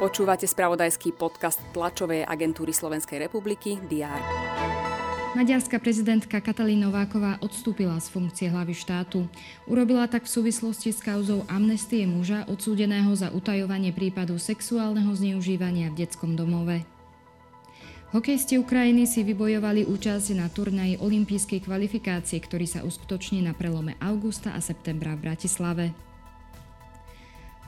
Počúvate spravodajský podcast tlačovej agentúry Slovenskej republiky DR. Maďarská prezidentka Katalín Nováková odstúpila z funkcie hlavy štátu. Urobila tak v súvislosti s kauzou amnestie muža odsúdeného za utajovanie prípadu sexuálneho zneužívania v detskom domove. Hokejisti Ukrajiny si vybojovali účasť na turnaji olympijskej kvalifikácie, ktorý sa uskutoční na prelome augusta a septembra v Bratislave.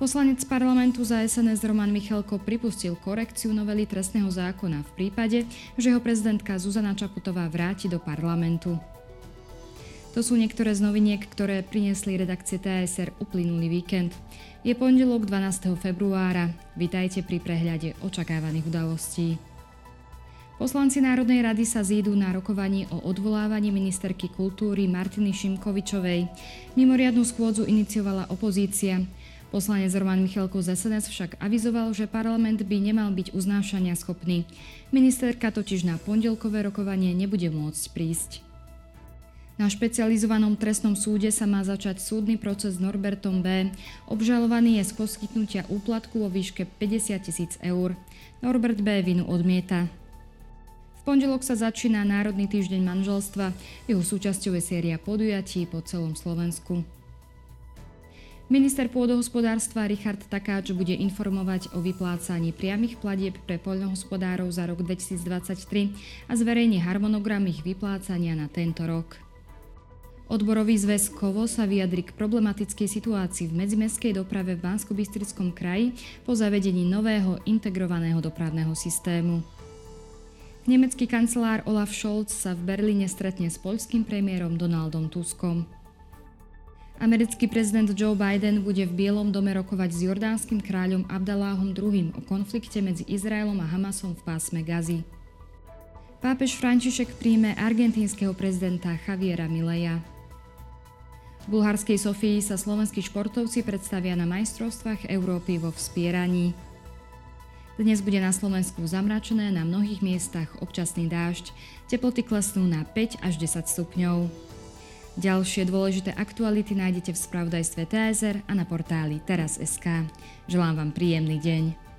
Poslanec parlamentu za SNS Roman Michalko pripustil korekciu novely trestného zákona v prípade, že ho prezidentka Zuzana Čaputová vráti do parlamentu. To sú niektoré z noviniek, ktoré priniesli redakcie TSR uplynulý víkend. Je pondelok 12. februára. Vitajte pri prehľade očakávaných udalostí. Poslanci Národnej rady sa zídu na rokovaní o odvolávaní ministerky kultúry Martiny Šimkovičovej. Mimoriadnu schôdzu iniciovala opozícia. Poslanec Roman Michalko z SNS však avizoval, že parlament by nemal byť uznášania schopný. Ministerka totiž na pondelkové rokovanie nebude môcť prísť. Na špecializovanom trestnom súde sa má začať súdny proces s Norbertom B. Obžalovaný je z poskytnutia úplatku vo výške 50 tisíc eur. Norbert B. vinu odmieta. V pondelok sa začína Národný týždeň manželstva. Jeho súčasťou je séria podujatí po celom Slovensku. Minister pôdohospodárstva Richard Takáč bude informovať o vyplácaní priamých platieb pre poľnohospodárov za rok 2023 a zverejne harmonogram ich vyplácania na tento rok. Odborový zväz Kovo sa vyjadri k problematickej situácii v medzimestskej doprave v bansko kraji po zavedení nového integrovaného dopravného systému. Nemecký kancelár Olaf Scholz sa v Berlíne stretne s poľským premiérom Donaldom Tuskom. Americký prezident Joe Biden bude v Bielom dome rokovať s jordánskym kráľom Abdaláhom II o konflikte medzi Izraelom a Hamasom v pásme Gazy. Pápež František príjme argentínskeho prezidenta Javiera Mileja. V bulharskej Sofii sa slovenskí športovci predstavia na majstrovstvách Európy vo vspieraní. Dnes bude na Slovensku zamračené, na mnohých miestach občasný dážď, teploty klesnú na 5 až 10 stupňov. Ďalšie dôležité aktuality nájdete v spravodajstve TSR a na portáli teraz.sk. Želám vám príjemný deň.